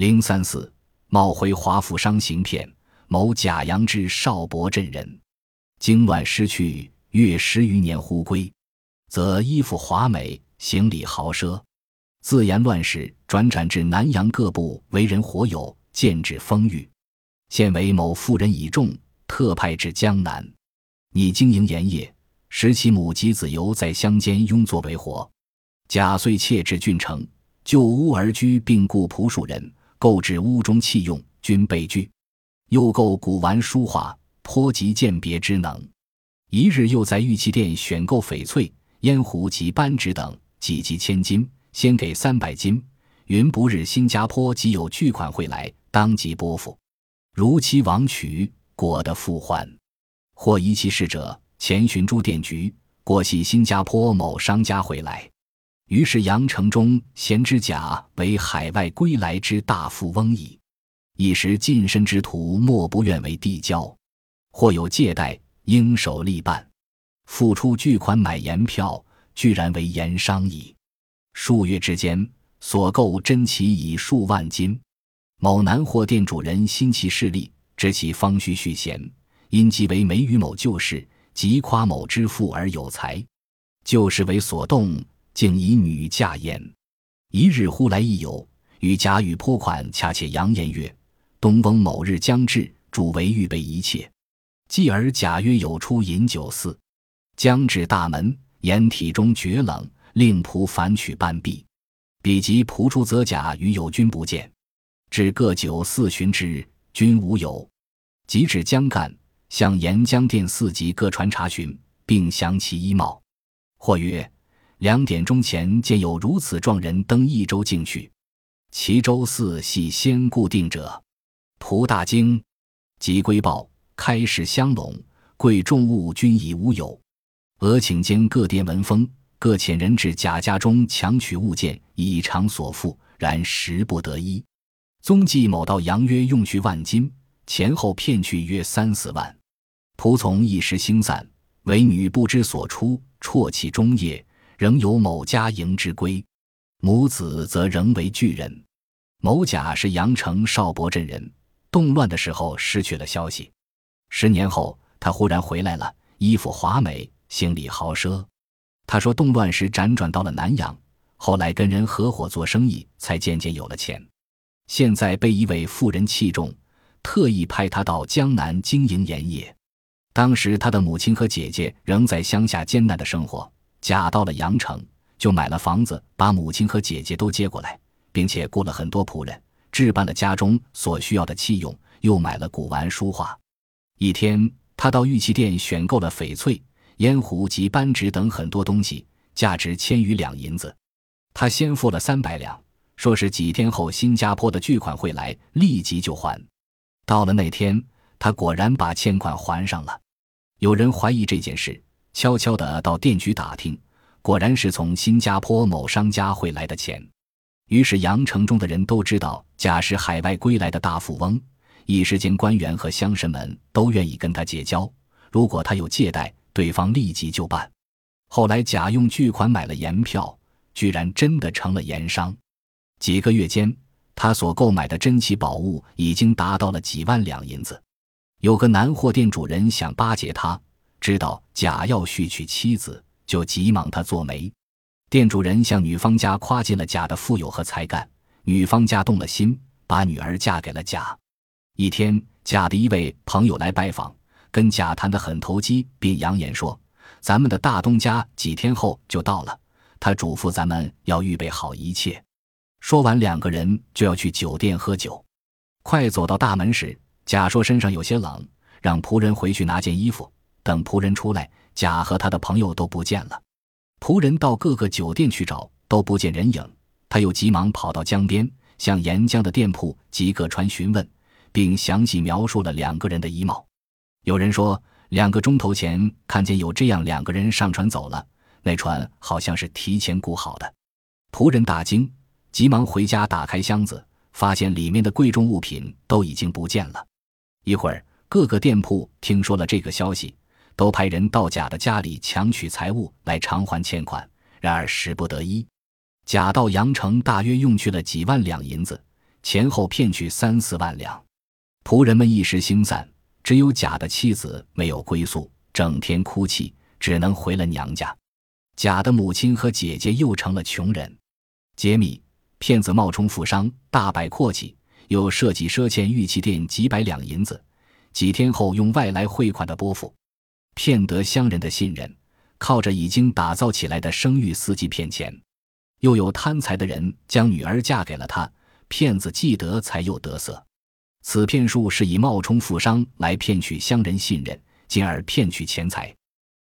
零三四，冒回华府商行骗，某贾阳之少伯镇人，经乱失去，月十余年忽归，则衣服华美，行礼豪奢，自言乱世，转辗至南阳各部，为人火友，见指风裕。现为某妇人倚重，特派至江南，拟经营盐业，使其母及子由在乡间拥作为活。贾遂窃至郡城，就屋而居，并雇仆数人，购置屋中器用，均备具。又购古玩书画，颇极鉴别之能。一日又在玉器店选购翡翠、烟壶及扳指等，几及千金，先给三百金。云不日新加坡即有巨款汇来，当即拨付。如期往取，果得复还。或疑其事者，前寻诸店局，果系新加坡某商家回来。于是阳城中贤之甲为海外归来之大富翁矣。一时近身之徒，莫不愿为递交。或有借贷，应手立办，付出巨款买盐票，居然为盐商矣。数月之间，所购珍奇已数万金。某南货店主人心其势力，知其方须续弦，因即为梅与某旧事，即夸某之富而有才。旧事为所动，竟以女嫁焉。一日忽来一友，与贾雨颇款，恰且扬言曰：“东翁某日将至，主为预备一切。”继而贾曰：“有出饮酒肆，将至大门，言体中绝冷，令仆反取半壁。彼及仆出，则贾与友君不见。”至各酒肆寻之，均无有。即至江干，向沿江店四级各船查询，并详其衣帽。或曰：两点钟前见有如此状人登益州境去，其州寺系先固定者。仆大惊，即归报，开市相拢，贵重物均已无有。俄请间各店闻风，各遣人至贾家中强取物件，以偿所付，然时不得一。宗纪某道扬约用去万金，前后骗去约三四万。仆从一时兴散，为女不知所出，啜泣终夜，仍有某家营之规。母子则仍为巨人。某甲是阳城少博镇人，动乱的时候失去了消息。十年后，他忽然回来了，衣服华美，行李豪奢。他说动乱时辗转到了南阳，后来跟人合伙做生意，才渐渐有了钱。现在被一位富人器重，特意派他到江南经营盐业。当时他的母亲和姐姐仍在乡下艰难的生活，嫁到了阳城，就买了房子，把母亲和姐姐都接过来，并且雇了很多仆人，置办了家中所需要的器用，又买了古玩书画。一天，他到玉器店选购了翡翠、烟壶及扳指等很多东西，价值千余两银子。他先付了三百两。说是几天后新加坡的巨款会来，立即就还。到了那天，他果然把欠款还上了。有人怀疑这件事，悄悄地到店局打听，果然是从新加坡某商家汇来的钱。于是羊城中的人都知道贾是海外归来的大富翁，一时间官员和乡绅们都愿意跟他结交。如果他有借贷，对方立即就办。后来贾用巨款买了盐票，居然真的成了盐商。几个月间，他所购买的珍奇宝物已经达到了几万两银子。有个南货店主人想巴结他，知道贾要续娶妻子，就急忙他做媒。店主人向女方家夸尽了贾的富有和才干，女方家动了心，把女儿嫁给了贾。一天，贾的一位朋友来拜访，跟贾谈得很投机，并扬言说：“咱们的大东家几天后就到了，他嘱咐咱们要预备好一切。”说完，两个人就要去酒店喝酒。快走到大门时，贾说身上有些冷，让仆人回去拿件衣服。等仆人出来，甲和他的朋友都不见了。仆人到各个酒店去找，都不见人影。他又急忙跑到江边，向沿江的店铺及各船询问，并详细描述了两个人的衣帽。有人说，两个钟头前看见有这样两个人上船走了，那船好像是提前雇好的。仆人大惊。急忙回家打开箱子，发现里面的贵重物品都已经不见了。一会儿，各个店铺听说了这个消息，都派人到贾的家里强取财物来偿还欠款。然而时不得一，贾到阳城大约用去了几万两银子，前后骗取三四万两。仆人们一时心散，只有贾的妻子没有归宿，整天哭泣，只能回了娘家。贾的母亲和姐姐又成了穷人。揭秘：骗子冒充富商，大摆阔气，又设计赊欠玉器店几百两银子，几天后用外来汇款的拨付，骗得乡人的信任，靠着已经打造起来的声誉伺机骗钱。又有贪财的人将女儿嫁给了他，骗子既得财又得色。此骗术是以冒充富商来骗取乡人信任，进而骗取钱财。